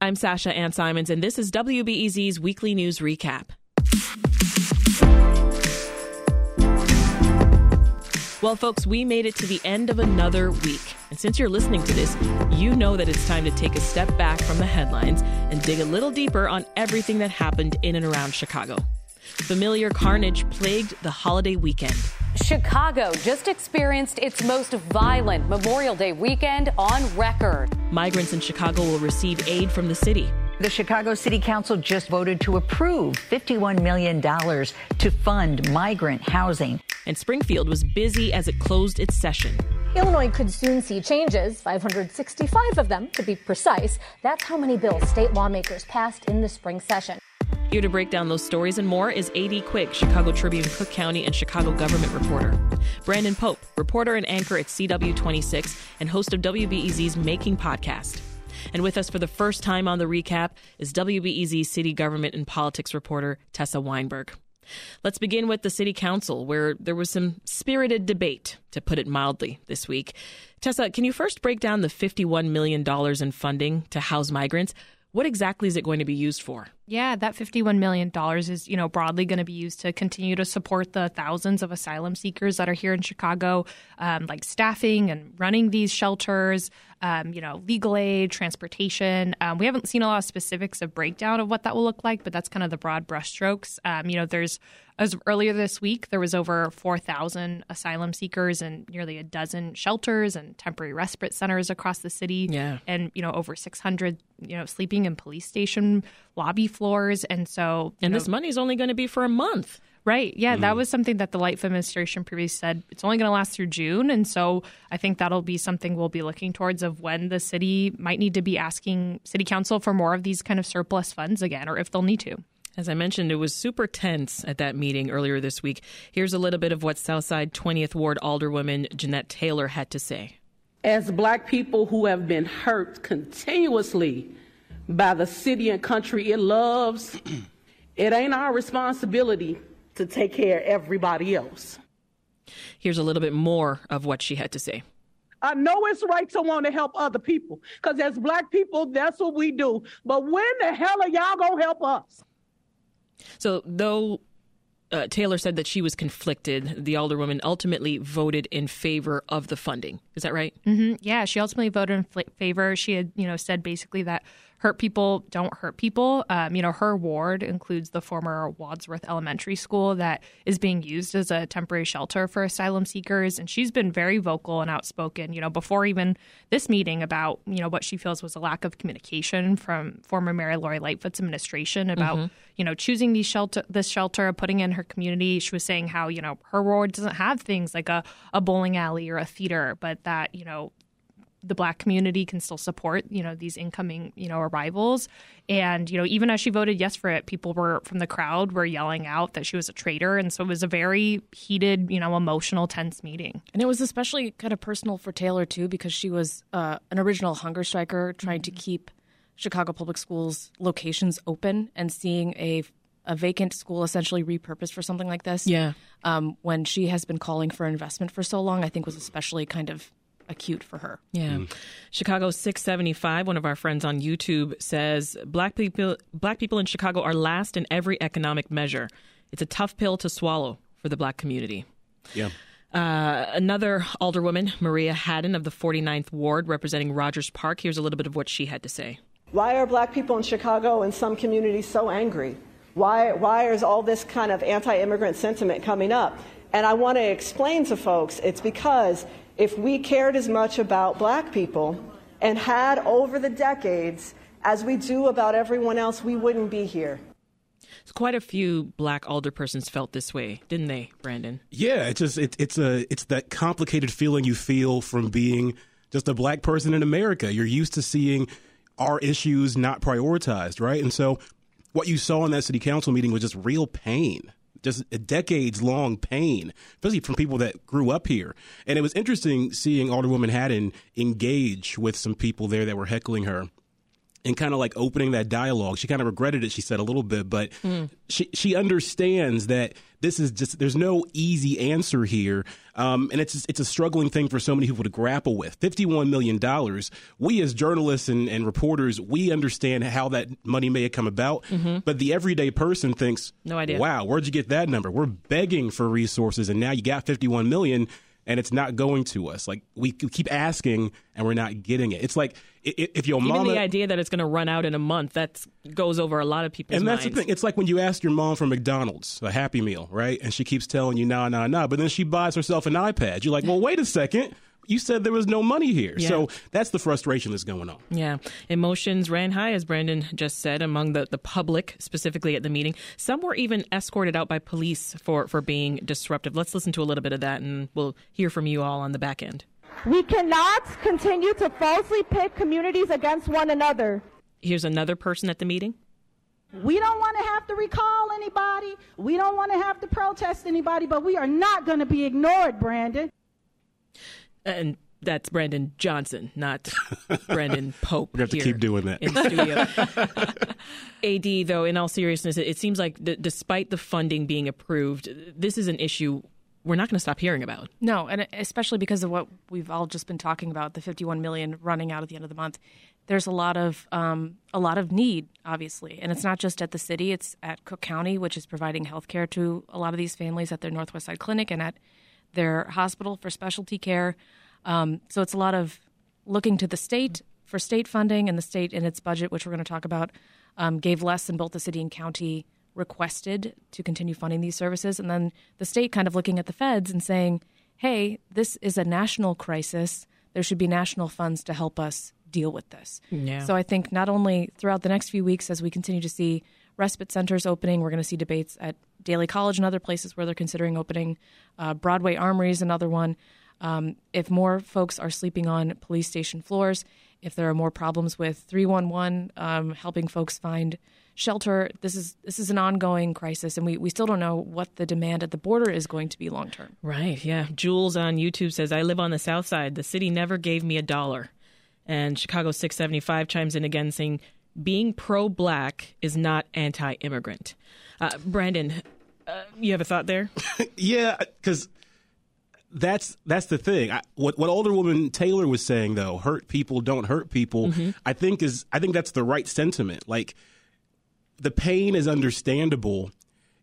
I'm Sasha Ann Simons, and this is WBEZ's weekly news recap. Well, folks, we made it to the end of another week. And since you're listening to this, you know that it's time to take a step back from the headlines and dig a little deeper on everything that happened in and around Chicago. Familiar carnage plagued the holiday weekend. Chicago just experienced its most violent Memorial Day weekend on record. Migrants in Chicago will receive aid from the city. The Chicago City Council just voted to approve $51 million to fund migrant housing. And Springfield was busy as it closed its session. Illinois could soon see changes, 565 of them to be precise. That's how many bills state lawmakers passed in the spring session. Here to break down those stories and more is A.D. Quig, Chicago Tribune, Cook County, and Chicago government reporter. Brandon Pope, reporter and anchor at CW26 and host of WBEZ's Making podcast. And with us for the first time on the recap is WBEZ city government and politics reporter Tessa Weinberg. Let's begin with the city council, where there was some spirited debate, to put it mildly, this week. Tessa, can you first break down the $51 million in funding to house migrants? What exactly is it going to be used for? Yeah, that $51 million is, you know, broadly going to be used to continue to support the thousands of asylum seekers that are here in Chicago, um, like staffing and running these shelters, um, you know, legal aid, transportation. Um, we haven't seen a lot of specifics of breakdown of what that will look like, but that's kind of the broad brushstrokes. Um, you know, there's as earlier this week, there was over 4,000 asylum seekers and nearly a dozen shelters and temporary respite centers across the city. Yeah. And, you know, over 600, you know, sleeping in police station lobby floors. And so. And know, this money is only going to be for a month. Right. Yeah, mm. that was something that the Lightfoot administration previously said it's only going to last through June, and so I think that'll be something we'll be looking towards of when the city might need to be asking city council for more of these kind of surplus funds again, or if they'll need to. As I mentioned, it was super tense at that meeting earlier this week. Here's a little bit of what Southside 20th Ward Alderwoman Jeanette Taylor had to say. As black people who have been hurt continuously by the city and country it loves, it ain't our responsibility to take care of everybody else. Here's a little bit more of what she had to say. I know it's right to want to help other people because as black people, that's what we do. But when the hell are y'all going to help us? So, though uh, Taylor said that she was conflicted. The alderwoman ultimately voted in favor of the funding. Is that right? Mm-hmm. Yeah, she ultimately voted in favor. She had, you know, said basically that hurt people don't hurt people. Um, you know, her ward includes the former Wadsworth Elementary School that is being used as a temporary shelter for asylum seekers. And she's been very vocal and outspoken, you know, before even this meeting about, you know, what she feels was a lack of communication from former Mary Lori Lightfoot's administration about, mm-hmm. you know, choosing these shelter, this shelter, putting in her community. She was saying how, you know, her ward doesn't have things like a, a bowling alley or a theater, but that, you know, the black community can still support you know these incoming you know arrivals and you know even as she voted yes for it people were from the crowd were yelling out that she was a traitor and so it was a very heated you know emotional tense meeting and it was especially kind of personal for taylor too because she was uh, an original hunger striker trying mm-hmm. to keep chicago public schools locations open and seeing a a vacant school essentially repurposed for something like this. Yeah. Um, when she has been calling for investment for so long, I think was especially kind of acute for her. Yeah. Mm. Chicago 675, one of our friends on YouTube says black people black people in Chicago are last in every economic measure. It's a tough pill to swallow for the black community. Yeah. Uh, another alderwoman, Maria Hadden of the 49th Ward, representing Rogers Park. Here's a little bit of what she had to say. Why are black people in Chicago and some communities so angry? Why, why is all this kind of anti immigrant sentiment coming up? And I want to explain to folks it's because if we cared as much about black people and had over the decades as we do about everyone else, we wouldn't be here. Quite a few black alderpersons felt this way, didn't they, Brandon? Yeah, it's just it, it's a it's that complicated feeling you feel from being just a black person in America. You're used to seeing our issues not prioritized, right? And so what you saw in that city council meeting was just real pain just a decades long pain, especially from people that grew up here. And it was interesting seeing Alderwoman Hadden engage with some people there that were heckling her and kind of like opening that dialogue. She kind of regretted it, she said a little bit, but mm. she she understands that this is just there's no easy answer here, um, and it's it's a struggling thing for so many people to grapple with. Fifty one million dollars. We as journalists and, and, reporters, we understand how that money may have come about, mm-hmm. but the everyday person thinks, no idea. Wow, where'd you get that number? We're begging for resources, and now you got fifty one million and it's not going to us. Like we keep asking and we're not getting it. It's like if your mom even the idea that it's going to run out in a month that goes over a lot of people's and that's minds. the thing. It's like when you ask your mom for McDonald's a Happy Meal, right? And she keeps telling you nah, nah, nah, but then she buys herself an iPad. You're like, well, wait a second you said there was no money here. Yeah. So that's the frustration that's going on. Yeah. Emotions ran high, as Brandon just said, among the, the public, specifically at the meeting. Some were even escorted out by police for, for being disruptive. Let's listen to a little bit of that, and we'll hear from you all on the back end. We cannot continue to falsely pit communities against one another. Here's another person at the meeting. We don't want to have to recall anybody. We don't want to have to protest anybody, but we are not going to be ignored, Brandon and that's Brandon Johnson, not Brandon Pope. We have to keep doing that in studio. AD, though, in all seriousness, it seems like d- despite the funding being approved, this is an issue we're not going to stop hearing about. No, and especially because of what we've all just been talking about, the 51 million running out at the end of the month. There's a lot of um, a lot of need, obviously, and it's not just at the city; it's at Cook County, which is providing health care to a lot of these families at their Northwest Side Clinic and at their hospital for specialty care. Um, so it's a lot of looking to the state for state funding, and the state in its budget, which we're going to talk about, um, gave less than both the city and county requested to continue funding these services. And then the state kind of looking at the feds and saying, hey, this is a national crisis. There should be national funds to help us deal with this. Yeah. So I think not only throughout the next few weeks, as we continue to see respite centers opening, we're going to see debates at Daley College and other places where they're considering opening. Uh, Broadway Armory is another one. Um, if more folks are sleeping on police station floors, if there are more problems with 311 um, helping folks find shelter, this is this is an ongoing crisis, and we, we still don't know what the demand at the border is going to be long term. Right? Yeah. Jules on YouTube says, "I live on the South Side. The city never gave me a dollar." And Chicago 675 chimes in again, saying, "Being pro-black is not anti-immigrant." Uh, Brandon, uh, you have a thought there? yeah, because that's that's the thing. I, what what Alderwoman Taylor was saying though, hurt people don't hurt people. Mm-hmm. I think is I think that's the right sentiment. Like the pain is understandable.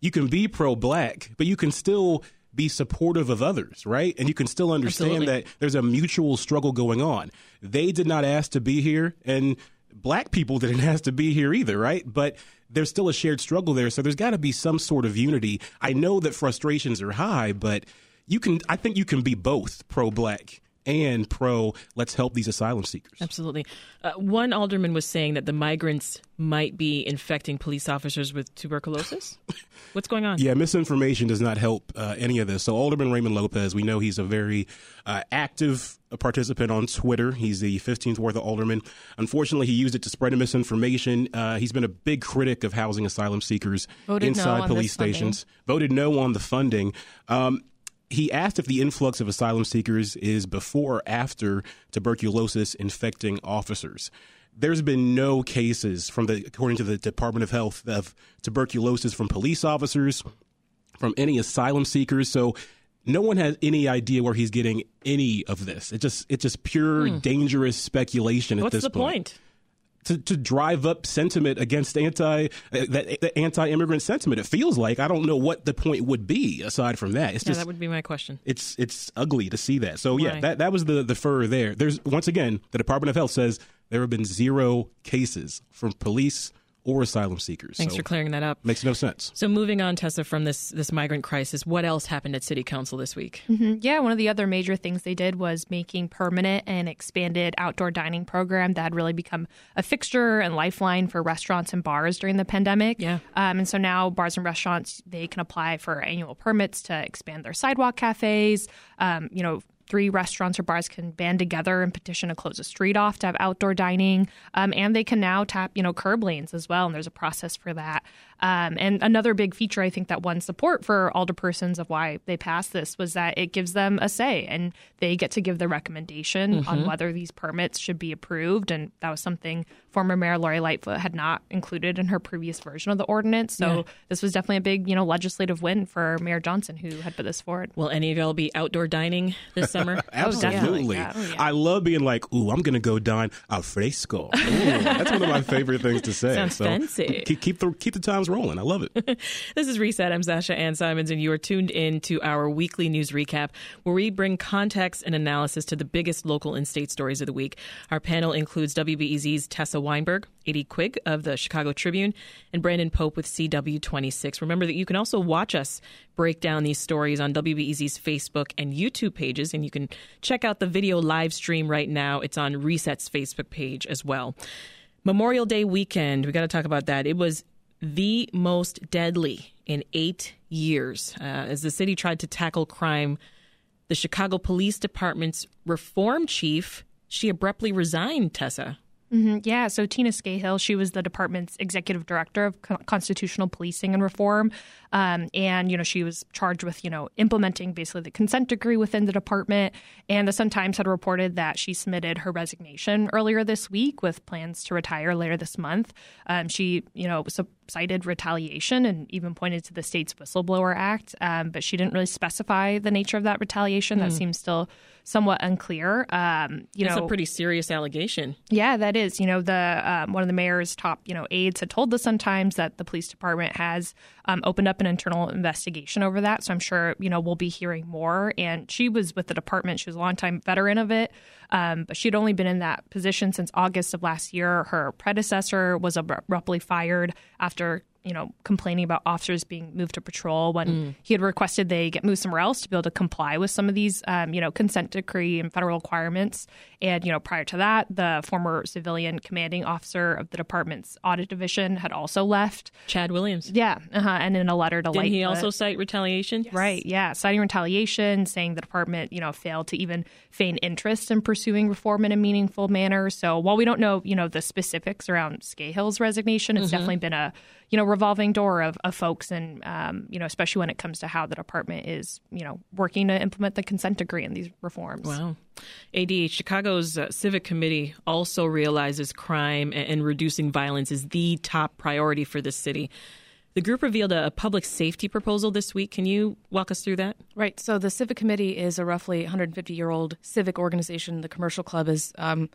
You can be pro black, but you can still be supportive of others, right? And you can still understand Absolutely. that there's a mutual struggle going on. They did not ask to be here and black people didn't ask to be here either, right? But there's still a shared struggle there. So there's got to be some sort of unity. I know that frustrations are high, but you can I think you can be both pro black and pro let's help these asylum seekers. Absolutely. Uh, one alderman was saying that the migrants might be infecting police officers with tuberculosis. What's going on? Yeah, misinformation does not help uh, any of this. So, Alderman Raymond Lopez, we know he's a very uh, active participant on Twitter. He's the 15th ward alderman. Unfortunately, he used it to spread misinformation. Uh, he's been a big critic of housing asylum seekers Voted inside no police stations. Voted no on the funding. Um, he asked if the influx of asylum seekers is before or after tuberculosis infecting officers. There's been no cases from the, according to the Department of Health, of tuberculosis from police officers, from any asylum seekers. So no one has any idea where he's getting any of this. It just it's just pure hmm. dangerous speculation What's at this the point. To, to drive up sentiment against anti uh, that, that anti immigrant sentiment. It feels like I don't know what the point would be aside from that. It's yeah, just that would be my question. It's it's ugly to see that. So yeah, right. that that was the the fur there. There's once again the Department of Health says there have been zero cases from police or asylum seekers. Thanks So for clearing that up. Makes no sense. So moving on, Tessa, from this this migrant crisis, what else happened at City Council this week? Mm-hmm. Yeah, one of the other major things they did was making permanent and expanded outdoor dining program that had really become a fixture and lifeline for restaurants and bars during the pandemic. Yeah. Um, and so now bars and restaurants they can apply for annual permits to expand their sidewalk cafes. Um, you know, three restaurants or bars can band together and petition to close a street off to have outdoor dining, um, and they can now tap you know curb lanes as well. And there's a process for that. Um, and another big feature I think that won support for alderpersons of why they passed this was that it gives them a say and they get to give the recommendation Mhm. on whether these permits should be approved. And that was something former Mayor Lori Lightfoot had not included in her previous version of the ordinance. So Yeah. this was definitely a big you know legislative win for Mayor Johnson who had put this forward. Will any of y'all be outdoor dining this summer? Absolutely. I love being like, ooh, I'm going to go dine al fresco. Ooh, that's one of my favorite things to say. Sounds fancy. Keep, keep, the, keep the times rolling. I love it. This is Reset. I'm Sasha Ann Simons, and you are tuned in to our weekly news recap, where we bring context and analysis to the biggest local and state stories of the week. Our panel includes WBEZ's Tessa Weinberg, AD Quig of the Chicago Tribune, and Brandon Pope with CW26. Remember that you can also watch us break down these stories on WBEZ's Facebook and YouTube pages, and you can check out the video live stream right now. It's on Reset's Facebook page as well. Memorial Day weekend, we got to talk about that. It was the most deadly in eight years uh, as the city tried to tackle crime. The Chicago Police Department's reform chief, she abruptly resigned, Tessa. hmm Yeah, so Tina Skahill, she was the department's executive director of constitutional policing and reform, um, and you know she was charged with you know implementing basically the consent decree within the department. And the Sun Times had reported that she submitted her resignation earlier this week with plans to retire later this month. Um, she you know cited retaliation and even pointed to the state's whistleblower act, um, but she didn't really specify the nature of that retaliation. That Hmm. seems still somewhat unclear. Um, you That's know, a pretty serious allegation. yeah, that is. You know, the um, one of the mayor's top you know aides had told the Sun Times that the police department has um, opened up an internal investigation over that. So I'm sure you know we'll be hearing more. And she was with the department; she was a longtime veteran of it, um, but she'd only been in that position since August of last year. Her predecessor was abruptly fired after you know, complaining about officers being moved to patrol when Mm. he had requested they get moved somewhere else to be able to comply with some of these, um, you know, consent decree and federal requirements. And, you know, prior to that, the former civilian commanding officer of the department's audit division had also left. Chad Williams. Yeah. Uh-huh. And in a letter to Didn't he also cite retaliation? Right, yeah. Citing retaliation, saying the department, you know, failed to even feign interest in pursuing reform in a meaningful manner. So while we don't know, you know, the specifics around Skahill's resignation, it's Mhm. definitely been a, you know, revolving door of, of folks and, um, you know, especially when it comes to how the department is, you know, working to implement the consent decree and these reforms. Wow. AD, Chicago's uh, Civic Committee also realizes crime and, and reducing violence is the top priority for this city. The group revealed a, a public safety proposal this week. Can you walk us through that? Right. So the Civic Committee is a roughly 150 year old civic organization. The Commercial Club is um, the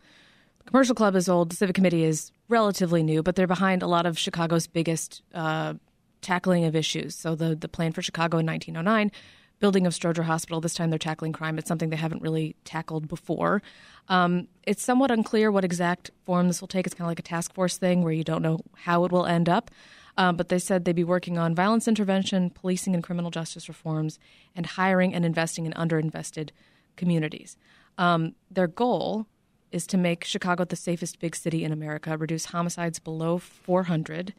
Commercial Club is old. Civic Committee is relatively new, but they're behind a lot of Chicago's biggest uh, tackling of issues. So the the plan for Chicago in 1909. Building of Stroger Hospital. This time they're tackling crime. It's something they haven't really tackled before. Um, it's somewhat unclear what exact form this will take. It's kind of like a task force thing where you don't know how it will end up. Um, but they said they'd be working on violence intervention, policing and criminal justice reforms, and hiring and investing in underinvested communities. Um, their goal is to make Chicago the safest big city in America, reduce homicides below 400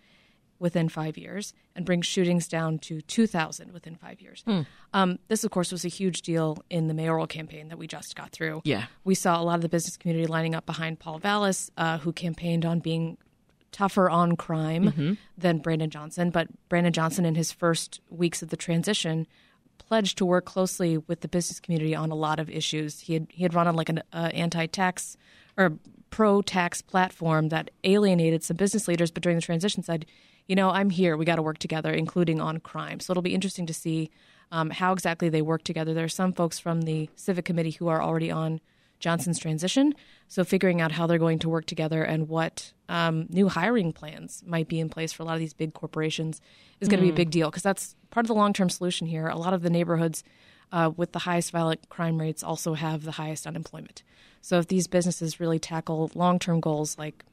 within five years, and bring shootings down to 2,000 within five years. Hmm. Um, this, of course, was a huge deal in the mayoral campaign that we just got through. Yeah. We saw a lot of the business community lining up behind Paul Vallas, uh, who campaigned on being tougher on crime Mhm. than Brandon Johnson. But Brandon Johnson, in his first weeks of the transition, pledged to work closely with the business community on a lot of issues. He had he had run on like an uh, anti-tax or pro-tax platform that alienated some business leaders, but during the transition said, you know, I'm here. We got to work together, including on crime. So it'll be interesting to see um, how exactly they work together. There are some folks from the civic committee who are already on Johnson's transition. So figuring out how they're going to work together and what um, new hiring plans might be in place for a lot of these big corporations is going to be a Mm. big deal because that's part of the long term solution here. A lot of the neighborhoods uh, with the highest violent crime rates also have the highest unemployment. So if these businesses really tackle long term goals like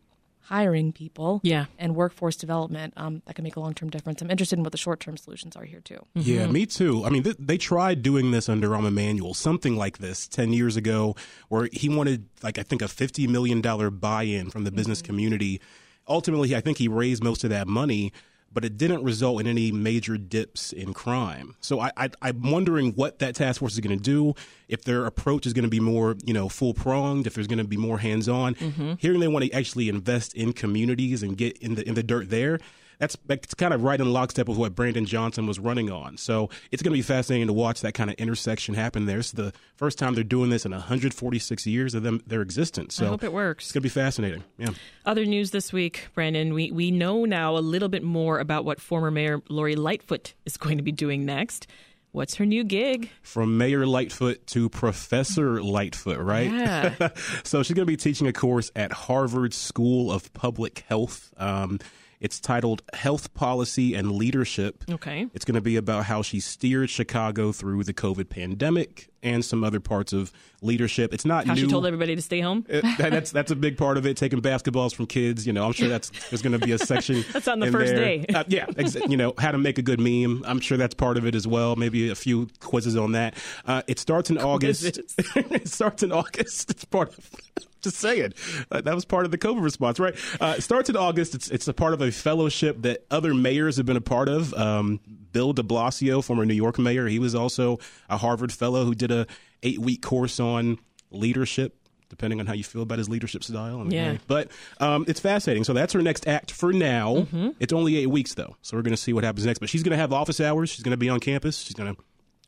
hiring people yeah. and workforce development, um, that can make a long term difference. I'm interested in what the short term solutions are here, too. Mm-hmm. Yeah, me too. I mean, th- they tried doing this under Rahm Emanuel, something like this 10 years ago, where he wanted, like, I think a $50 million buy in from the business mm-hmm. community. Ultimately, I think he raised most of that money but it didn't result in any major dips in crime. So I, I, am wondering what that task force is going to do. If their approach is going to be more, you know, full pronged. If there's going to be more hands on. Mm-hmm. Hearing they want to actually invest in communities and get in the in the dirt there that's that's kind of right in lockstep with what Brandon Johnson was running on. So it's going to be fascinating to watch that kind of intersection happen there. It's the first time they're doing this in 146 years of them their existence. So I hope it works. It's going to be fascinating. Yeah. Other news this week, Brandon. We we know now a little bit more about what former Mayor Lori Lightfoot is going to be doing next. What's her new gig? From Mayor Lightfoot to Professor Lightfoot, right? Yeah. so she's going to be teaching a course at Harvard School of Public Health. Um, it's titled Health Policy and Leadership. Okay. It's going to be about how she steered Chicago through the COVID pandemic and some other parts of leadership. It's not how new. she told everybody to stay home. It, that's that's a big part of it. Taking basketballs from kids. You know, I'm sure that's there's going to be a section. that's on the first there. day. Uh, yeah, ex- you know how to make a good meme. I'm sure that's part of it as well. Maybe a few quizzes on that. Uh, it starts in August. it starts in August. It's part of. Just saying, uh, that was part of the COVID response, right? Uh, it starts in August. It's it's a part of a fellowship that other mayors have been a part of. Um, Bill De Blasio, former New York mayor, he was also a Harvard fellow who did a eight week course on leadership depending on how you feel about his leadership style. yeah. But um, it's fascinating. So that's her next act for now. Mm-hmm. It's only eight weeks, though. So we're going to see what happens next. But she's going to have office hours. She's going to be on campus. She's going to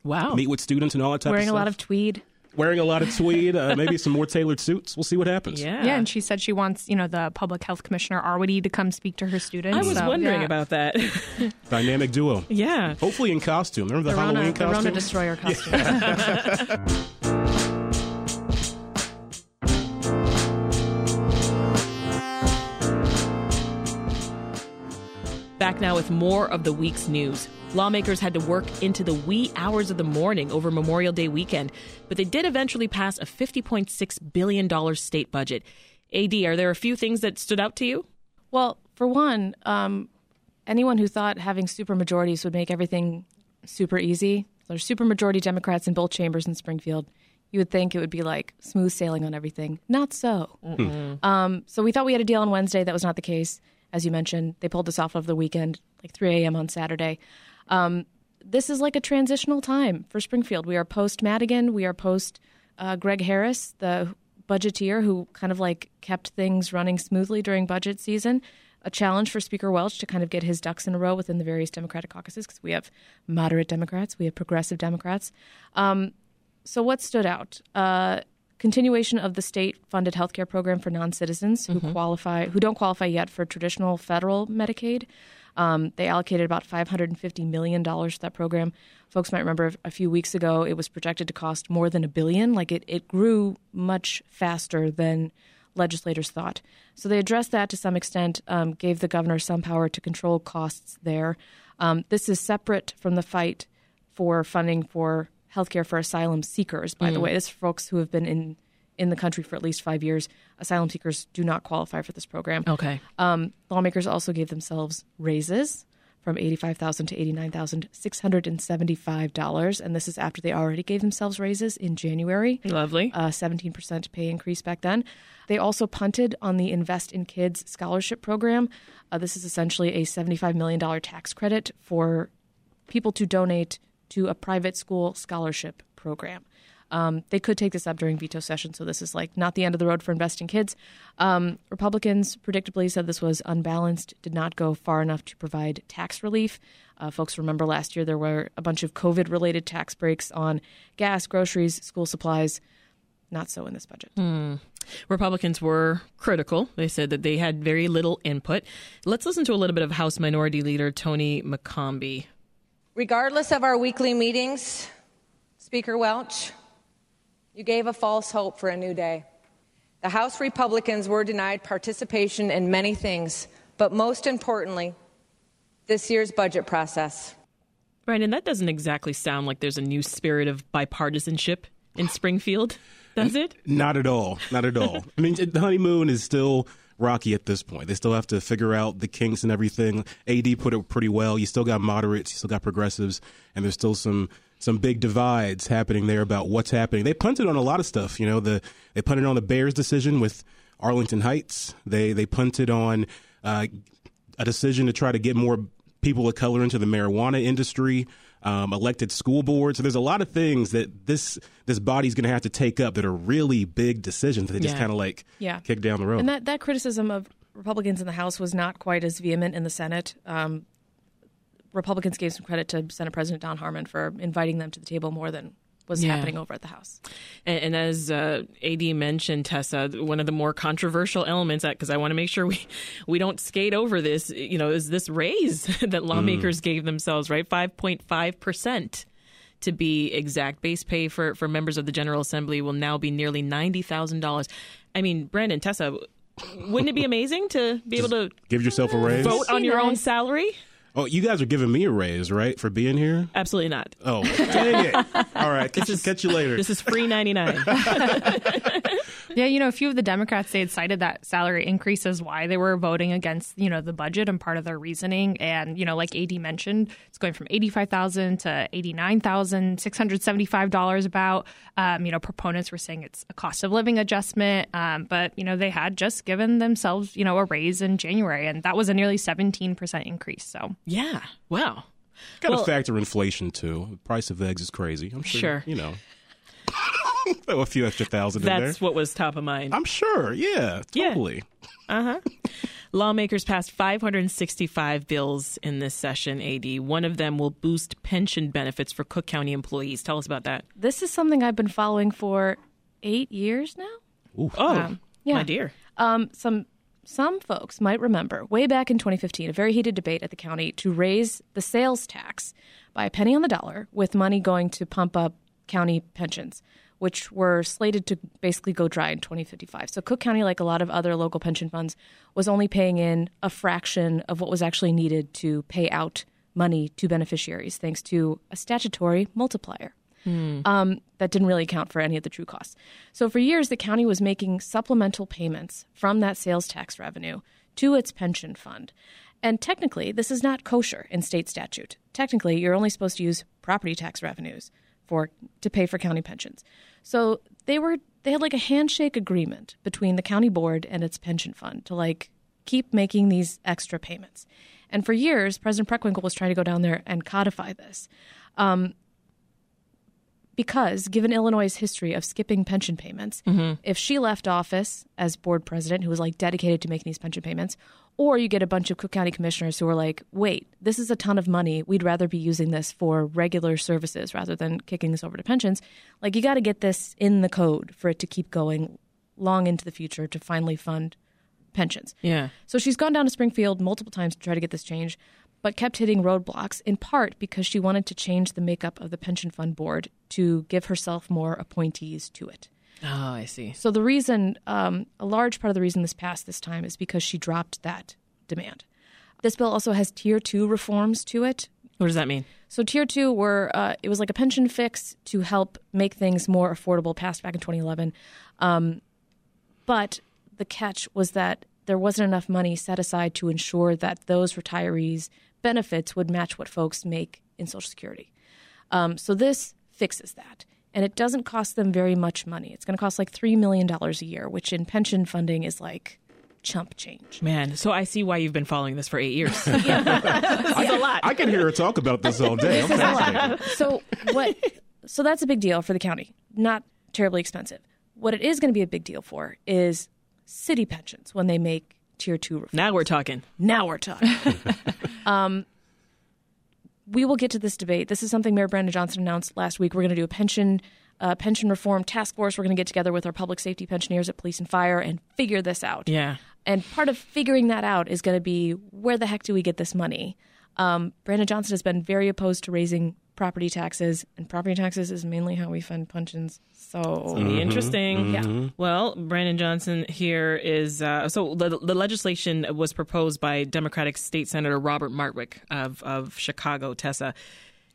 wow meet with students and all that type Wearing of stuff. Wearing a lot of tweed wearing a lot of tweed, uh, maybe some more tailored suits. We'll see what happens. Yeah. Yeah, and she said she wants, you know, the public health commissioner Arwady to come speak to her students. I was so, wondering yeah. about that. Dynamic duo. Yeah. Hopefully in costume. Remember the, the Halloween Rona, costume? The Rona Destroyer costume. Yeah. Back now with more of the week's news. Lawmakers had to work into the wee hours of the morning over Memorial Day weekend, but they did eventually pass a $50.6 billion state budget. AD, are there a few things that stood out to you? Well, for one, um, anyone who thought having supermajorities would make everything super easy, there's supermajority Democrats in both chambers in Springfield. You would think it would be like smooth sailing on everything. Not so. Um, so we thought we had a deal on Wednesday. That was not the case as you mentioned. They pulled this off of the weekend, like 3 a.m. on Saturday. Um, this is like a transitional time for Springfield. We are post Madigan. We are post uh, Greg Harris, the budgeteer who kind of like kept things running smoothly during budget season. A challenge for Speaker Welch to kind of get his ducks in a row within the various Democratic caucuses because we have moderate Democrats, we have progressive Democrats. Um, so, what stood out? Uh, continuation of the state-funded healthcare program for non-citizens who mm-hmm. qualify who don't qualify yet for traditional federal Medicaid. Um, they allocated about $550 million to that program. Folks might remember a few weeks ago it was projected to cost more than a billion. Like it, it grew much faster than legislators thought. So they addressed that to some extent, um, gave the governor some power to control costs there. Um, this is separate from the fight for funding for healthcare for asylum seekers. By mm. the way, this is folks who have been in in the country for at least five years. Asylum seekers do not qualify for this program. Okay. Um, lawmakers also gave themselves raises from eighty-five thousand to eighty-nine thousand six hundred and seventy-five dollars, and this is after they already gave themselves raises in January. Lovely, seventeen uh, percent pay increase back then. They also punted on the Invest in Kids scholarship program. Uh, this is essentially a seventy-five million dollar tax credit for people to donate to a private school scholarship program. Um, they could take this up during veto session, so this is like not the end of the road for Invest in Kids. Um, Republicans predictably said this was unbalanced, did not go far enough to provide tax relief. Uh, folks remember last year there were a bunch of COVID related tax breaks on gas, groceries, school supplies. Not so in this budget. Hmm. Republicans were critical. They said that they had very little input. Let's listen to a little bit of House Minority Leader Tony McCombie. Regardless of our weekly meetings, Speaker Welch, you gave a false hope for a new day. The House Republicans were denied participation in many things, but most importantly, this year's budget process. Brandon, that doesn't exactly sound like there's a new spirit of bipartisanship in Springfield, does it? Not at all. Not at all. I mean, the honeymoon is still rocky at this point. They still have to figure out the kinks and everything. AD put it pretty well. You still got moderates, you still got progressives, and there's still some some big divides happening there about what's happening. They punted on a lot of stuff. You know, the they punted on the Bears decision with Arlington Heights. They they punted on uh, a decision to try to get more people of color into the marijuana industry. Um, elected school boards. So there's a lot of things that this this body's going to have to take up that are really big decisions that they just Yeah. kind of like Yeah. kick down the road. And that, that criticism of Republicans in the House was not quite as vehement in the Senate. Um, Republicans gave some credit to Senate President Don Harmon for inviting them to the table more than was Yeah. happening over at the House. And, and as uh, AD mentioned, Tessa, one of the more controversial elements, because I want to make sure we we don't skate over this, you know, is this raise that lawmakers gave themselves, right? Five point five percent. To be exact, base pay for, for members of the General Assembly will now be nearly ninety thousand dollars. I mean, Brandon, Tessa, wouldn't it be amazing to be able to Give yourself a raise. vote on your own salary? Oh, you guys are giving me a raise, right, for being here? Absolutely not. Oh, dang it! All right, catch, you- catch you later. This is free ninety nine. Yeah, you know, a few of the Democrats they had cited that salary increase as why they were voting against, you know, the budget and part of their reasoning. And you know, like AD mentioned, it's going from eighty five thousand to eighty nine thousand six hundred seventy five dollars. About, um, you know, proponents were saying it's a cost of living adjustment, um, but you know, they had just given themselves, you know, a raise in January, and that was a nearly seventeen percent increase. So yeah, wow. Got to Well- factor inflation too. The price of eggs is crazy. I'm sure. Sure. You know, throw a few extra thousand in there. That's what was top of mind. I'm sure. Yeah, totally. Uh huh. Lawmakers passed 565 bills in this session, AD. One of them will boost pension benefits for Cook County employees. Tell us about that. This is something I've been following for eight years now. Oh, Um, yeah. my dear. Um, some some folks might remember way back in 2015 a very heated debate at the county to raise the sales tax by a penny on the dollar, with money going to pump up county pensions, which were slated to basically go dry in 2055. So Cook County, like a lot of other local pension funds, was only paying in a fraction of what was actually needed to pay out money to beneficiaries, thanks to a statutory multiplier um, that didn't really account for any of the true costs. So for years, the county was making supplemental payments from that sales tax revenue to its pension fund. And technically, this is not kosher in state statute. Technically, you're only supposed to use property tax revenues for to pay for county pensions. So they were they had like a handshake agreement between the county board and its pension fund to like keep making these extra payments. And for years, President Preckwinkle was trying to go down there and codify this. Um, because given Illinois' history of skipping pension payments, mm-hmm. if she left office as board president, who was like dedicated to making these pension payments, or you get a bunch of Cook County commissioners who are like, wait, this is a ton of money. We'd rather be using this for regular services rather than kicking this over to pensions. Like, you got to get this in the code for it to keep going long into the future to finally fund pensions. Yeah. So she's gone down to Springfield multiple times to try to get this change, but kept hitting roadblocks in part because she wanted to change the makeup of the pension fund board to give herself more appointees to it. Oh, I see. So the reason, um, a large part of the reason this passed this time is because she dropped that demand. This bill also has tier two reforms to it. What does that mean? So tier two were uh, it was like a pension fix to help make things more affordable. Passed back in 2011, um, but the catch was that there wasn't enough money set aside to ensure that those retirees' benefits would match what folks make in Social Security. Um, so this fixes that. And it doesn't cost them very much money. It's going to cost like $3 million a year, which in pension funding is like chump change. Man, so I see why you've been following this for eight years. A lot. I can hear her talk about this all day. I'm This is a lot. fascinated. So what? So that's a big deal for the county. Not terribly expensive. What it is going to be a big deal for is city pensions when they make tier two reform. now we're talking. Now we're talking. um, we will get to this debate. This is something Mayor Brandon Johnson announced last week. We're going to do a pension uh, pension reform task force. We're going to get together with our public safety pensioners at police and fire and figure this out. Yeah. And part of figuring that out is going to be where the heck do we get this money? Um, Brandon Johnson has been very opposed to raising property taxes, and property taxes is mainly how we fund pensions. So It's gonna be interesting. Yeah. Well, Brandon Johnson here is uh, so the, the legislation was proposed by Democratic State Senator Robert Martwick of of Chicago, Tessa.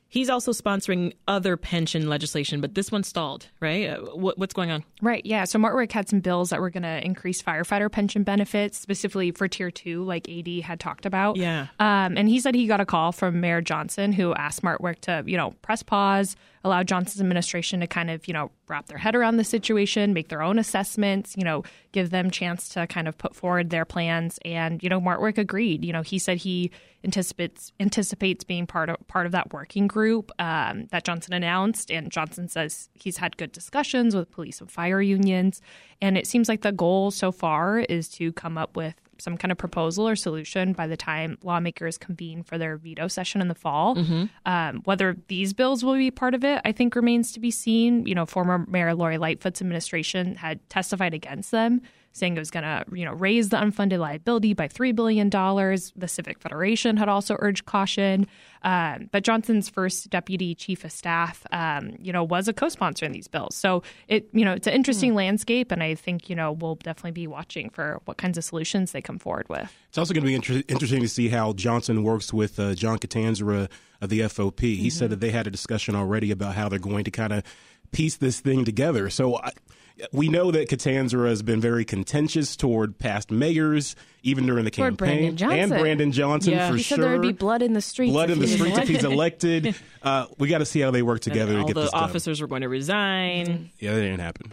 He's also sponsoring other pension legislation, but this one stalled, right? Uh, what, what's going on? Right, yeah. So Martwick had some bills that were going to increase firefighter pension benefits, specifically for Tier 2, like AD had talked about. Yeah. Um, and he said he got a call from Mayor Johnson, who asked Martwick to, you know, press pause, allow Johnson's administration to kind of, you know, wrap their head around the situation, make their own assessments, you know, give them chance to kind of put forward their plans. And, you know, Martwick agreed. You know, he said he anticipates anticipates being part of part of that working group um, that Johnson announced. And Johnson says he's had good discussions with police and fire unions. And it seems like the goal so far is to come up with some kind of proposal or solution by the time lawmakers convene for their veto session in the fall. Mm-hmm. Um, whether these bills will be part of it, I think remains to be seen. You know, former Mayor Lori Lightfoot's administration had testified against them, saying it was going to, you know, raise the unfunded liability by three billion dollars. The Civic Federation had also urged caution. Um, but Johnson's first deputy chief of staff, um, you know, was a co-sponsor in these bills. So it, you know, it's an interesting landscape, and I think you know we'll definitely be watching for what kinds of solutions they come forward with. It's also going to be inter- interesting to see how Johnson works with uh, John Catanzara of the FOP. He said that they had a discussion already about how they're going to kind of piece this thing together. So I, we know that Catanzara has been very contentious toward past mayors, even during the Toward campaign, Brandon Johnson. and Brandon Johnson Yeah. for he sure. said there would be blood in the streets. Blood in the streets if he's elected. elected. Uh, we got to see how they work together to All get the this done. officers were going to resign. Yeah, that didn't happen.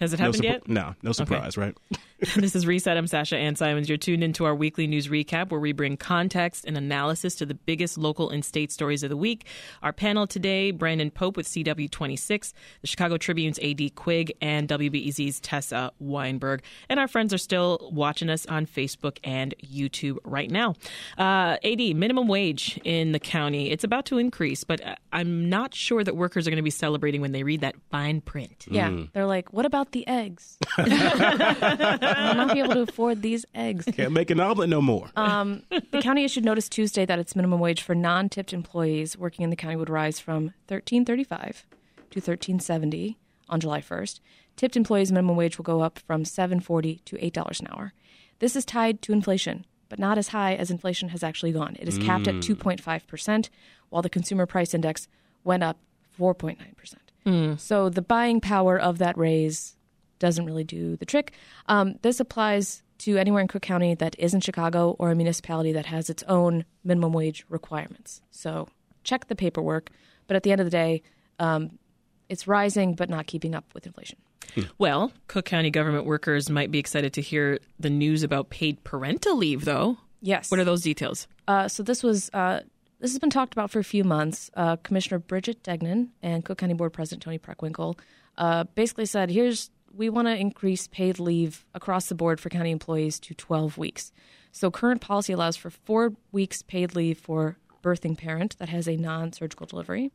Has it happened surpri- yet? No, no surprise, right? this is Reset. I'm Sasha Ann Simons. You're tuned into our weekly news recap where we bring context and analysis to the biggest local and state stories of the week. Our panel today Brandon Pope with CW26, the Chicago Tribune's AD Quig, and WBEZ's Tessa Weinberg. And our friends are still watching us on Facebook and YouTube right now. Uh, AD, minimum wage in the county. It's about to increase, but uh, I'm not sure that workers are going to be celebrating when they read that fine print. Yeah, they're like, what about the eggs? I'll not be able to afford these eggs. Can't make an omelet no more. Um, the county issued notice Tuesday that its minimum wage for non-tipped employees working in the county would rise from thirteen thirty-five to thirteen seventy on July first. Tipped employees' minimum wage will go up from seven forty to eight dollars an hour. This is tied to inflation, but not as high as inflation has actually gone. It is capped at two point five percent, while the consumer price index went up four point nine percent. So the buying power of that raise doesn't really do the trick. Um, this applies to anywhere in Cook County that isn't Chicago or a municipality that has its own minimum wage requirements. So check the paperwork. But at the end of the day, um, it's rising but not keeping up with inflation. Well, Cook County government workers might be excited to hear the news about paid parental leave, though. Yes. What are those details? Uh, so this was uh, this has been talked about for a few months. Uh, Commissioner Bridget Degnan and Cook County Board President Toni Preckwinkle uh, basically said, "Here's we want to increase paid leave across the board for county employees to 12 weeks. So current policy allows for four weeks paid leave for birthing parent that has a non-surgical delivery."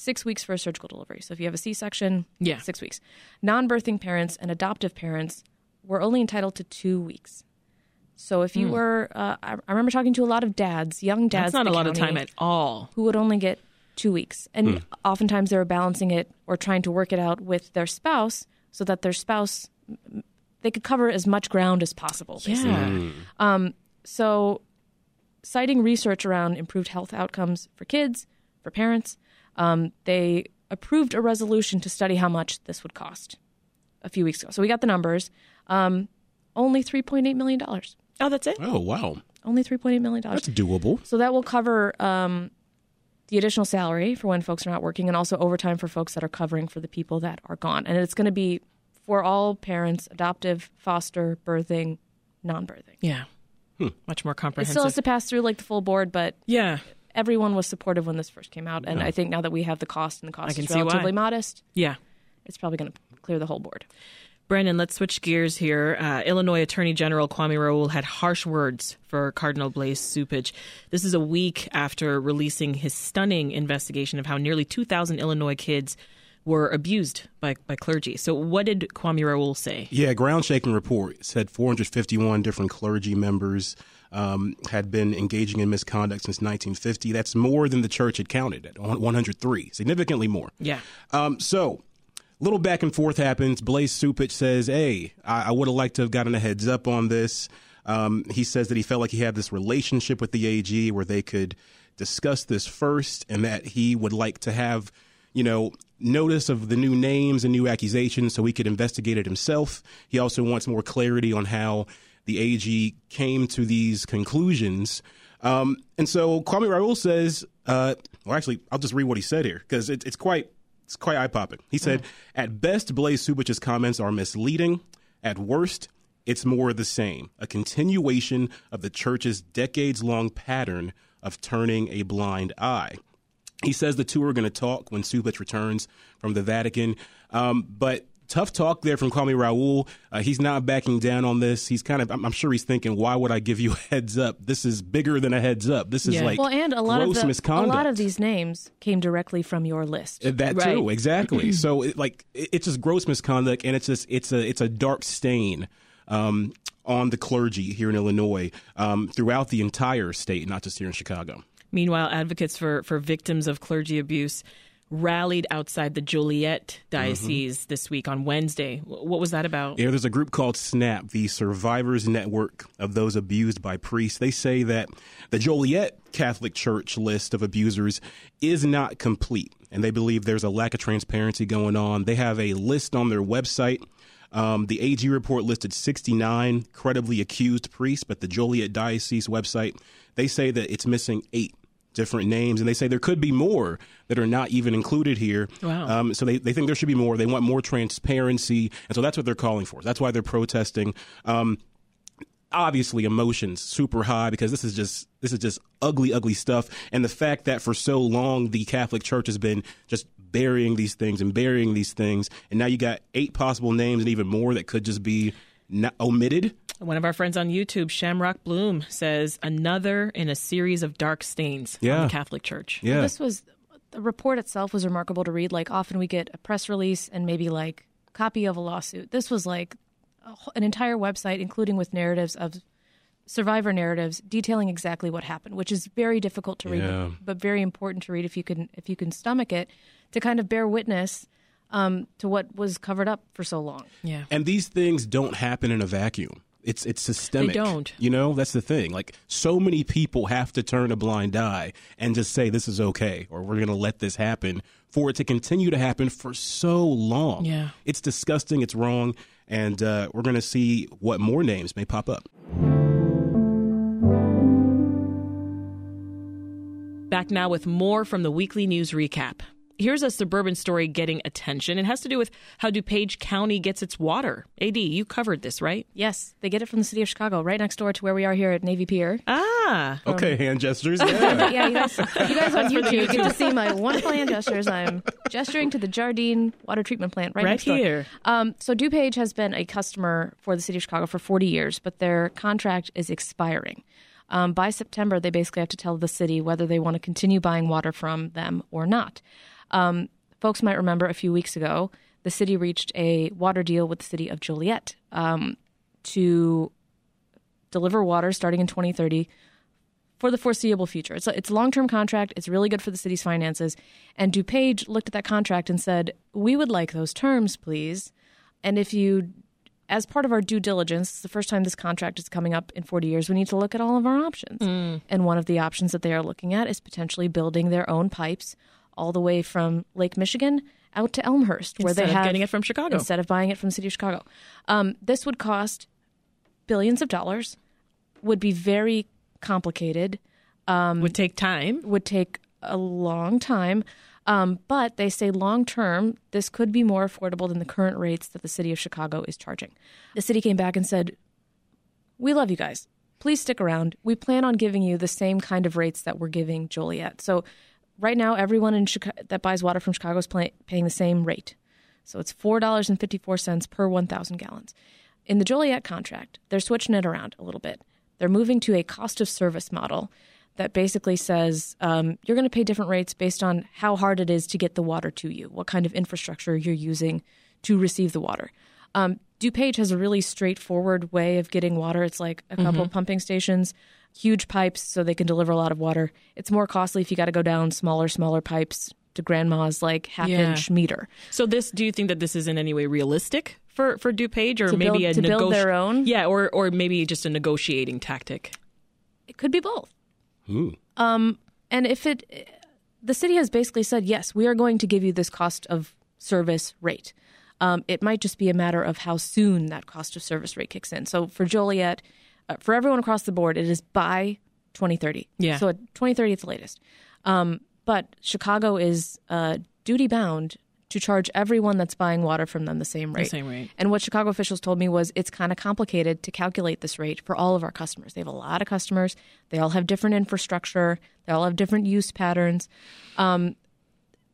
Six weeks for a surgical delivery. So if you have a C-section, Yeah. six weeks. Non-birthing parents and adoptive parents were only entitled to two weeks. So if you hmm. were, uh, I, I remember talking to a lot of dads, young dads. That's not a the lot of time at all. Who would only get two weeks, and hmm. oftentimes they were balancing it or trying to work it out with their spouse so that their spouse they could cover as much ground as possible. basically. Yeah. So, citing research around improved health outcomes for kids, for parents, um, they approved a resolution to study how much this would cost a few weeks ago. So we got the numbers. Um, only three point eight million dollars. Oh, that's it? Oh, wow. Only three point eight million dollars. That's doable. So that will cover um, the additional salary for when folks are not working, and also overtime for folks that are covering for the people that are gone. And it's going to be for all parents, adoptive, foster, birthing, non-birthing. Yeah. Much more comprehensive. It still has to pass through like the full board, but yeah. Everyone was supportive when this first came out, and I think now that we have the cost and the cost can is see relatively modest, Yeah. it's probably going to clear the whole board. Brandon, let's switch gears here. Uh, Illinois Attorney General Kwame Raoul had harsh words for Cardinal Blaise Cupich. This is a week after releasing his stunning investigation of how nearly 2,000 Illinois kids were abused by, by clergy. So, what did Kwame Raoul say? Yeah, ground shaking report said 451 different clergy members um, had been engaging in misconduct since 1950. That's more than the church had counted at 103, significantly more. Yeah. Um, so, little back and forth happens. Blaise Cupich says, "Hey, I, I would have liked to have gotten a heads up on this." Um, he says that he felt like he had this relationship with the AG where they could discuss this first and that he would like to have, you know, notice of the new names and new accusations so he could investigate it himself. He also wants more clarity on how the AG came to these conclusions. Um, and so Kwame Raoul says, uh, well, actually, I'll just read what he said here because it, it's quite it's quite eye popping. He said, mm. "At best, Blaise Cupich's comments are misleading. At worst, it's more of the same, a continuation of the church's decades long pattern of turning a blind eye." He says the two are going to talk when Cupich returns from the Vatican. Um, but tough talk there from Kwame Raoul. Uh, he's not backing down on this. He's kind of, I'm, I'm, sure he's thinking, why would I give you a heads up? This is bigger than a heads up. This is yeah. like well, and a lot gross of the, misconduct. A lot of these names came directly from your list. Uh, that right. too, exactly. so, it, like, it, it's just gross misconduct, and it's just, it's a, it's a dark stain. Um, on the clergy here in Illinois, um, throughout the entire state, not just here in Chicago. Meanwhile, advocates for, for victims of clergy abuse rallied outside the Joliet Diocese mm-hmm. this week on Wednesday. What was that about? Yeah, there's a group called SNAP, the Survivors Network of Those Abused by Priests. They say that the Joliet Catholic Church list of abusers is not complete, and they believe there's a lack of transparency going on. They have a list on their website. Um, the AG report listed 69 credibly accused priests, but the Joliet Diocese website, they say that it's missing eight different names, and they say there could be more that are not even included here. Wow. Um, so they, they think there should be more. They want more transparency, and so that's what they're calling for. That's why they're protesting. Um, obviously emotions super high because this is just this is just ugly ugly stuff and the fact that for so long the catholic church has been just burying these things and burying these things and now you got eight possible names and even more that could just be omitted one of our friends on YouTube, Shamrock Bloom, says another in a series of dark stains yeah. on the Catholic Church. Yeah. Well, this was the report itself was remarkable to read. Like often we get a press release and maybe like a copy of a lawsuit. This was like a, an entire website, including with narratives of survivor narratives detailing exactly what happened, which is very difficult to read, yeah. but, but, very important to read if you can if you can stomach it to kind of bear witness um, to what was covered up for so long. Yeah, and these things don't happen in a vacuum. It's it's systemic. They don't. You know, that's the thing. Like so many people have to turn a blind eye and just say this is okay or we're going to let this happen for it to continue to happen for so long. Yeah. It's disgusting, it's wrong, and uh, we're going to see what more names may pop up. Back now with more from the weekly news recap here's a suburban story getting attention. It has to do with how DuPage County gets its water. AD, you covered this, right? Yes, they get it from the city of Chicago, right next door to where we are here at Navy Pier. Ah, um, okay, hand gestures. Yeah, yeah you, guys, you guys on YouTube get to see my wonderful hand gestures. I'm gesturing to the Jardine water treatment plant right, right next here. Um, so DuPage has been a customer for the city of Chicago for 40 years, but their contract is expiring. Um, by September, they basically have to tell the city whether they want to continue buying water from them or not. Um, folks might remember a few weeks ago, the city reached a water deal with the city of Joliet um, to deliver water starting in 2030 for the foreseeable future. It's a, it's a long term contract. It's really good for the city's finances. And DuPage looked at that contract and said, We would like those terms, please. And if you, as part of our due diligence, it's the first time this contract is coming up in 40 years, we need to look at all of our options. Mm. And one of the options that they are looking at is potentially building their own pipes all the way from Lake Michigan out to Elmhurst, where instead they have getting it from Chicago instead of buying it from the city of Chicago. Um, this would cost billions of dollars, would be very complicated, um, would take time, would take a long time. Um, but they say long term, this could be more affordable than the current rates that the city of Chicago is charging. The city came back and said, We love you guys. Please stick around. We plan on giving you the same kind of rates that we're giving Joliet. So right now, everyone in Chicago, that buys water from Chicago is pay, paying the same rate. So it's $4.54 per 1,000 gallons. In the Joliet contract, they're switching it around a little bit. They're moving to a cost of service model that basically says um, you're going to pay different rates based on how hard it is to get the water to you, what kind of infrastructure you're using to receive the water. Um, DuPage has a really straightforward way of getting water. It's like a couple mm-hmm. pumping stations huge pipes so they can deliver a lot of water. It's more costly if you got to go down smaller, smaller pipes to grandma's like half yeah. inch meter. So this, do you think that this is in any way realistic for for DuPage, or to maybe build, a to nego- build their own? Yeah, or or maybe just a negotiating tactic. It could be both. Ooh. Um, and if it, the city has basically said, yes, we are going to give you this cost of service rate. Um, it might just be a matter of how soon that cost of service rate kicks in. So for Joliet, for everyone across the board, it is by 2030. Yeah. So at 2030 at the latest. Um, but Chicago is uh, duty bound to charge everyone that's buying water from them the same rate. The same rate. And what Chicago officials told me was it's kind of complicated to calculate this rate for all of our customers. They have a lot of customers. They all have different infrastructure. They all have different use patterns. Um,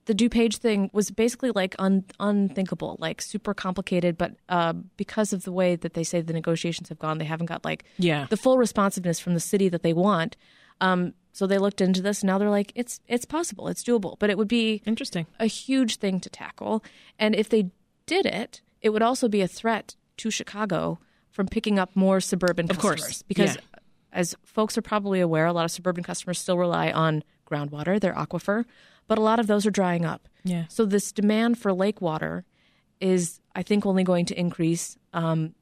the DuPage thing was basically like un- unthinkable, like super complicated. But uh, because of the way that they say the negotiations have gone, they haven't got like Yeah. the full responsiveness from the city that they want. Um, so they looked into this. And now they're like, it's it's possible, it's doable, but it would be interesting, a huge thing to tackle. And if they did it, it would also be a threat to Chicago from picking up more suburban Of course. customers. Because Yeah. as folks are probably aware, a lot of suburban customers still rely on groundwater, their aquifer, but a lot of those are drying up. Yeah. So this demand for lake water is, I think, only going to increase. Um,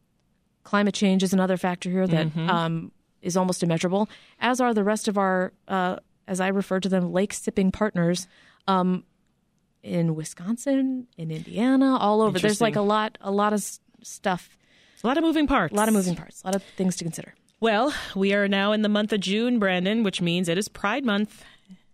climate change is another factor here that Mhm. um, is almost immeasurable, as are the rest of our, uh, as I refer to them, lake sipping partners. Um, in Wisconsin, in Indiana, all over. There's like a lot, a lot of s- stuff, a lot of moving parts, a lot of moving parts, a lot of things to consider. Well, we are now in the month of June, Brandon, which means it is Pride Month.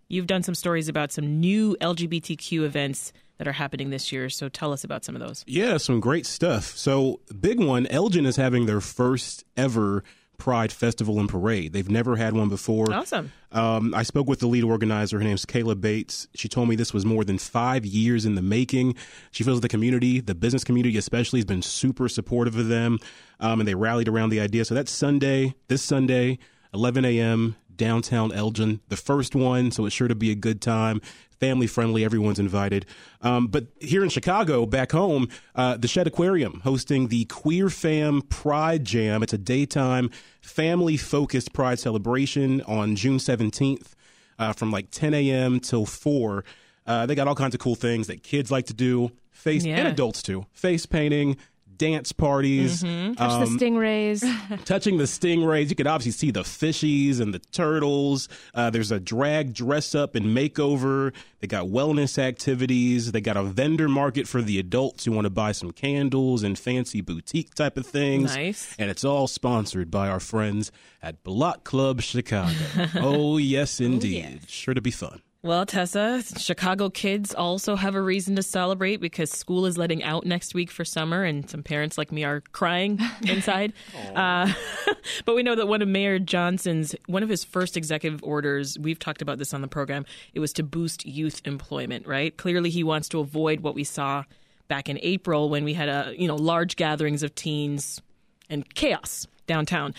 You've done some stories about some new LGBTQ events that are happening this year. So tell us about some of those. Yeah, some great stuff. So, big one Elgin is having their first ever Pride Festival and Parade. They've never had one before. Awesome. Um, I spoke with the lead organizer. Her name's Kayla Bates. She told me this was more than five years in the making. She feels the community, the business community especially, has been super supportive of them, um, and they rallied around the idea. So that's Sunday, this Sunday, 11 a.m., downtown Elgin, the first one. So it's sure to be a good time. Family friendly, everyone's invited. Um, but here in Chicago, back home, uh, the Shedd Aquarium hosting the Queer Fam Pride Jam. It's a daytime, family focused Pride celebration on June 17th uh, from like 10 a.m. till 4. Uh, they got all kinds of cool things that kids like to do, face Yeah. and adults too. Face painting, dance parties, Touch the um, stingrays. touching the stingrays. You could obviously see the fishies and the turtles. Uh, there's a drag dress up and makeover. They got wellness activities. They got a vendor market for the adults who want to buy some candles and fancy boutique type of things. Nice. And it's all sponsored by our friends at Block Club Chicago. oh, yes, indeed. Sure to be fun. Well, Tessa, Chicago kids also have a reason to celebrate because school is letting out next week for summer, and some parents like me are crying inside. uh, but we know that one of Mayor Johnson's, one of his first executive orders, we've talked about this on the program, it was to boost youth employment, right? Clearly, he wants to avoid what we saw back in April when we had a you know large gatherings of teens and chaos downtown.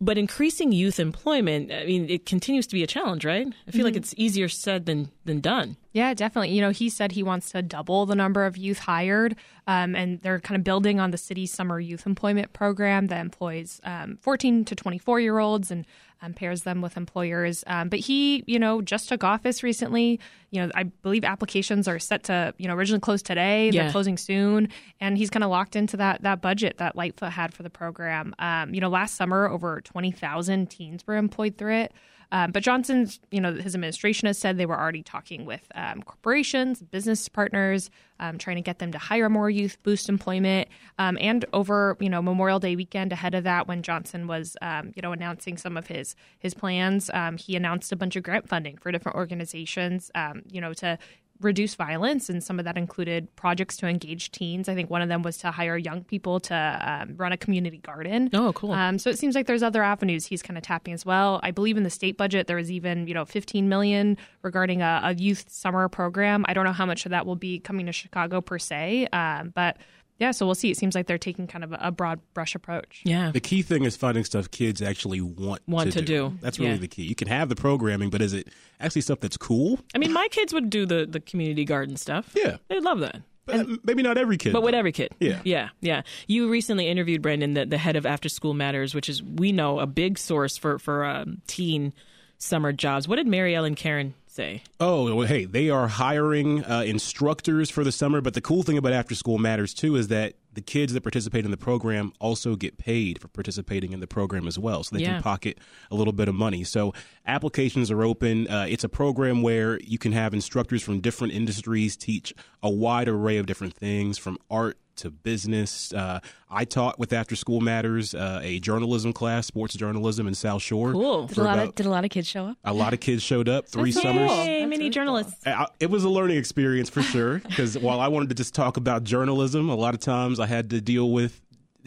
But increasing youth employment, I mean, it continues to be a challenge, right? I feel like Mhm. it's easier said than than done. Yeah, definitely. You know, he said he wants to double the number of youth hired, um, and they're kind of building on the city's summer youth employment program that employs um, 14 to 24 year olds and um, pairs them with employers. Um, but he, you know, just took office recently. You know, I believe applications are set to, you know, originally close today. Yeah. They're closing soon, and he's kind of locked into that that budget that Lightfoot had for the program. Um, you know, last summer over 20,000 teens were employed through it. Um, but Johnson's, you know, his administration has said they were already talking with um, corporations, business partners, um, trying to get them to hire more youth, boost employment, um, and over, you know, Memorial Day weekend ahead of that, when Johnson was, um, you know, announcing some of his his plans, um, he announced a bunch of grant funding for different organizations, you know, to reduce violence, and some of that included projects to engage teens. I think one of them was to hire young people to um, run a community garden. Oh, cool. Um, so it seems like there's other avenues he's kind of tapping as well. I believe in the state budget there was even you know 15 million regarding a, a youth summer program. I don't know how much of that will be coming to Chicago per se, um, but yeah, so we'll see. It seems like they're taking kind of a, a broad brush approach. Yeah. The key thing is finding stuff kids actually want, Want to do. do. That's really Yeah. the key. You can have the programming, but is it actually stuff that's cool? I mean, my kids would do the, the community garden stuff. Yeah. They'd love that. But maybe not every kid. But with every kid. Yeah. Yeah. Yeah. You recently interviewed Brandon, the, the head of After School Matters, which is, we know, a big source for, for um, teen summer jobs. What did Mary Ellen Caron say? Oh, well, hey, they are hiring uh, instructors for the summer. But the cool thing about After School Matters, too, is that the kids that participate in the program also get paid for participating in the program as well. So they Yeah. can pocket a little bit of money. So applications are open. Uh, it's a program where you can have instructors from different industries teach a wide array of different things from art to business. Uh, I taught with After School Matters uh, a journalism class, sports journalism in South Shore. Cool. Did a lot about- of did a lot of kids show up? a lot of kids showed up, three That's summers. cool. Hey, mini journalists. I- It was a learning experience for sure because while I wanted to just talk about journalism, a lot of times I had to deal with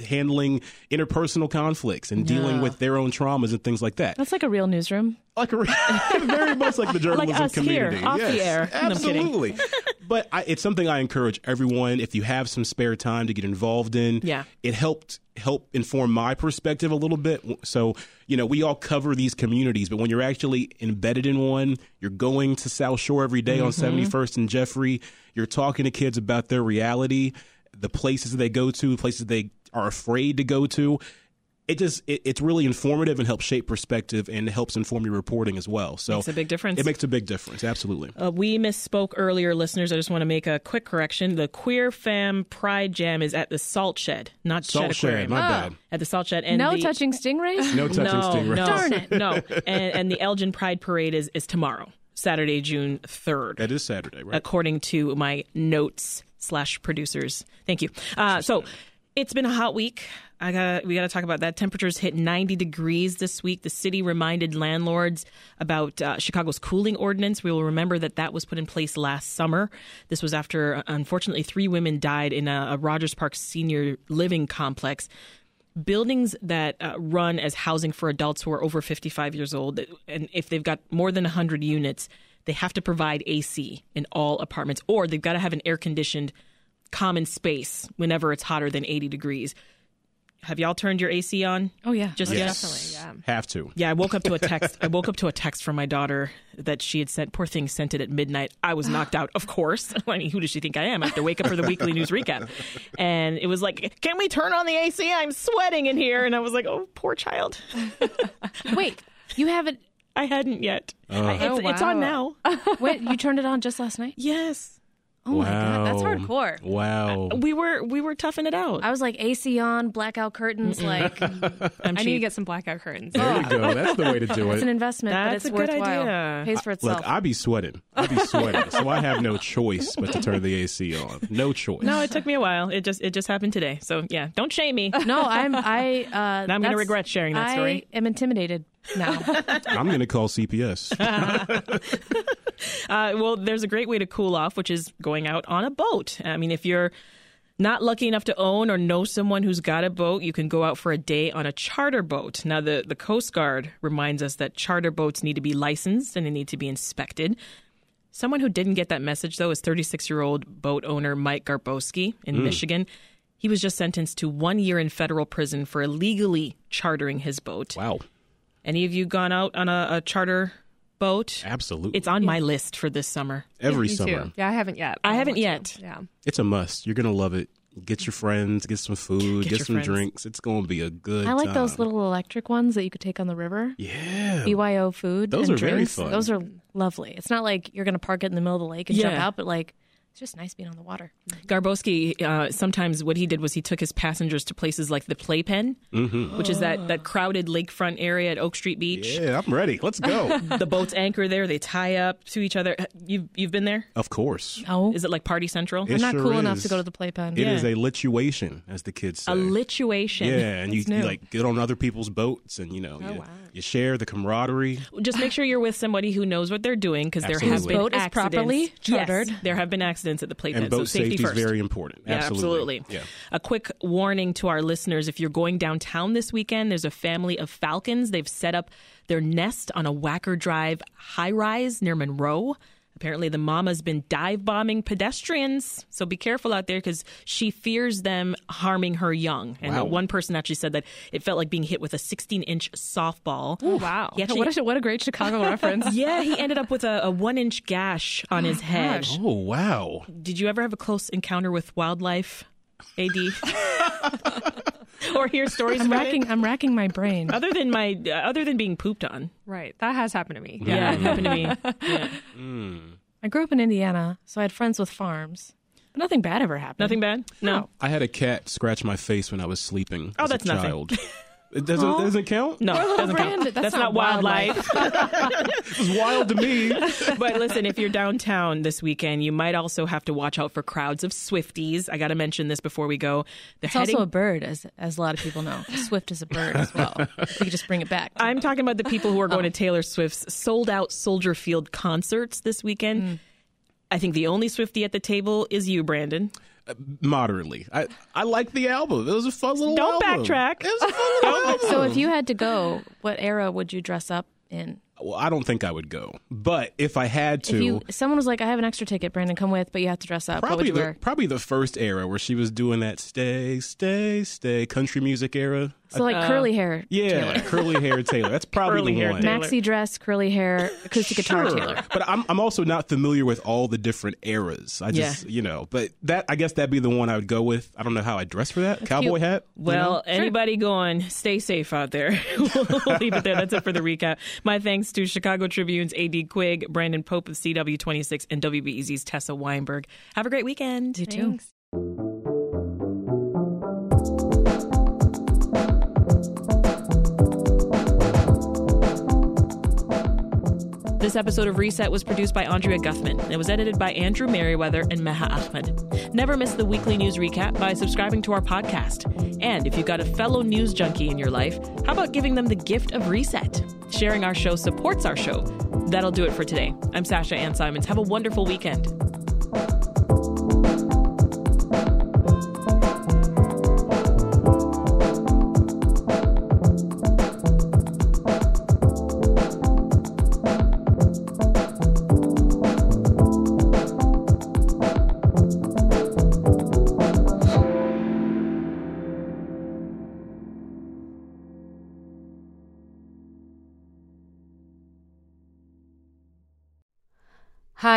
handling interpersonal conflicts and dealing Yeah. with their own traumas and things like that. That's like a real newsroom. Like a, very much like the journalism us here, community. off the yes, air. No, I'm kidding. absolutely. But I, it's something I encourage everyone if you have some spare time to get involved in. Yeah. it helped help inform my perspective a little bit. So you know, we all cover these communities, but when you're actually embedded in one, you're going to South Shore every day on Mm-hmm. 71st and Jeffrey. You're talking to kids about their reality, the places that they go to, places they are afraid to go to it just it, it's really informative and helps shape perspective and helps inform your reporting as well. So Makes a big difference. It makes a big difference, absolutely. Uh, we misspoke earlier, listeners. I just want to make a quick correction. The Queer Fam Pride Jam is at the Salt Shed, not Salt Shed Shed, Aquarium. my Oh. bad. At the Salt Shed. And no the, touching stingrays. No touching no, stingrays. No, Darn it. No. And, and the Elgin Pride Parade is, is tomorrow, Saturday, June 3rd. That is Saturday, right? according to my notes slash producers. Thank you. Uh, so it's been a hot week. I got we got to talk about that. Temperatures hit 90 degrees this week. The city reminded landlords about uh, Chicago's cooling ordinance. We will remember that that was put in place last summer. This was after, uh, unfortunately, three women died in a, a Rogers Park senior living complex buildings that uh, run as housing for adults who are over 55 years old and if they've got more than 100 units they have to provide AC in all apartments or they've got to have an air conditioned common space whenever it's hotter than 80 degrees have y'all turned your AC on Oh yeah, just Oh, yet? definitely. Yeah. Have to. Yeah, I woke up to a text. I woke up to a text from my daughter that she had sent. Poor thing sent it at midnight. I was knocked out, of course. I mean, who does she think I am? I have to wake up for the weekly news recap. And it was like, "Can we turn on the AC? I'm sweating in here." And I was like, "Oh, poor child." Wait, you haven't? I hadn't yet. Uh. I- it's, Oh, it's on now. Wait, you turned it on just last night? Yes, Oh my god, that's hardcore. Wow. we were we were toughing it out. I was like AC on, blackout curtains. Like I'm I need to get some blackout curtains. There you go. That's the way to do it. it's an investment, That's but a it's good worthwhile. idea. Pays for itself. Look, I be sweating. I be sweating. so I have no choice but to turn the AC on. No choice. No, it took me a while. It just it just happened today. So yeah, don't shame me. no, I'm I. Uh, Now I'm gonna regret sharing that story. I am intimidated now. I'm going to call CPS. Uh, well, there's a great way to cool off, which is going out on a boat. I mean, if you're not lucky enough to own or know someone who's got a boat, you can go out for a day on a charter boat. Now, the, the Coast Guard reminds us that charter boats need to be licensed and they need to be inspected. Someone who didn't get that message, though, is 36 year old boat owner Mike Garbowski in Michigan. He was just sentenced to one year in federal prison for illegally chartering his boat. wow. Any of you gone out on a, a charter boat? Absolutely. It's on my list for this summer. Every Me summer. too. Yeah, I haven't yet. I haven't yet. to. Yeah. It's a must. You're going to love it. Get your friends, get some food, Get get, some friends. drinks. It's going to be a good I like those little electric ones that you could take on the river. Yeah. BYO food. Those and are very drinks. fun. Those are lovely. It's not like you're going to park it in the middle of the lake and jump out, but like it's just nice being on the water. Garbowski, uh, sometimes what he did was he took his passengers to places like the Playpen, which is that, that crowded lakefront area at Oak Street Beach. Yeah, I'm ready. Let's go. The boats anchor there; they tie up to each other. You've you've been there? of course. Oh, Is it like Party Central? It I'm not sure cool enough to go to the playpen. It is Yeah. a lituation, as the kids say. A lituation. Yeah, and you, you like get on other people's boats, and you know, you, you share the camaraderie. Just make sure you're with somebody who knows what they're doing because there have been Boat is accidents. properly chartered. Yes, there have been accidents at the Playpen. And boat so safety safety is very important. Yeah, absolutely. absolutely. Yeah. A quick warning to our listeners if you're going downtown this weekend, there's a family of falcons. They've set up their nest on a Wacker Drive high rise near Monroe. Apparently, the mama's been dive bombing pedestrians. So be careful out there because she fears them harming her young. And Wow. one person actually said that it felt like being hit with a 16 inch softball. Wow. He actually- What a, what a great Chicago reference. yeah, he ended up with a, a one inch gash on his oh head. gosh. Oh wow! Did you ever have a close encounter with wildlife, AD? or hear stories I'm about racking, it. I'm racking my brain. Other than my, uh, other than being pooped on. Right. That has happened to me. Yeah, it happened to me. Yeah. I grew up in Indiana, so I had friends with farms. But nothing bad ever happened. Nothing bad? No. I had a cat scratch my face when I was sleeping. Oh, as that's a nothing. child. It doesn't Aw. doesn't count. No, Poor doesn't count. That's, That's not not wildlife. It's wild to me. but listen, if you're downtown this weekend, you might also have to watch out for crowds of Swifties. I got to mention this before we go. They're It's heading. also a bird, as as a lot of people know. Swift is a bird as well. we could just bring it back. I'm talking about the people who are going oh. to Taylor Swift's sold out Soldier Field concerts this weekend. Mm. I think the only Swifty at the table is you, Brandon. Moderately. I I like the album. It was a fun little Don't album. backtrack. It was a fun little album. So if you had to go, what era would you dress up in? well, I don't think I would go, but if I had to, If you someone was like, "I have an extra ticket, Brandon, come with," but you have to dress up. what would probably you the wear? probably the first era where she was doing that stay, stay, stay country music era. So like Uh, curly hair. Yeah, Taylor. curly hair Taylor. That's probably Curly the hair one. Taylor. maxi dress, curly hair, acoustic guitar Taylor. But I'm I'm also not familiar with all the different eras. I just you know, but that I guess that'd be the one I would go with. I don't know how I'd dress for that. Cowboy cute. hat. you Well, know? anybody going, stay safe out there. we'll leave it there. That's it for the recap. My thanks to Chicago Tribune's AD Quig, Brandon Pope of CW26, and WBEZ's Tessa Weinberg. Have a great weekend. You too. This episode of Reset was produced by Andrea Guthman. and It was edited by Andrew Merriweather and Meha Ahmed. Never miss the weekly news recap by subscribing to our podcast. And if you've got a fellow news junkie in your life, how about giving them the gift of Reset? Sharing our show supports our show. That'll do it for today. I'm Sasha Ann Simons. Have a wonderful weekend.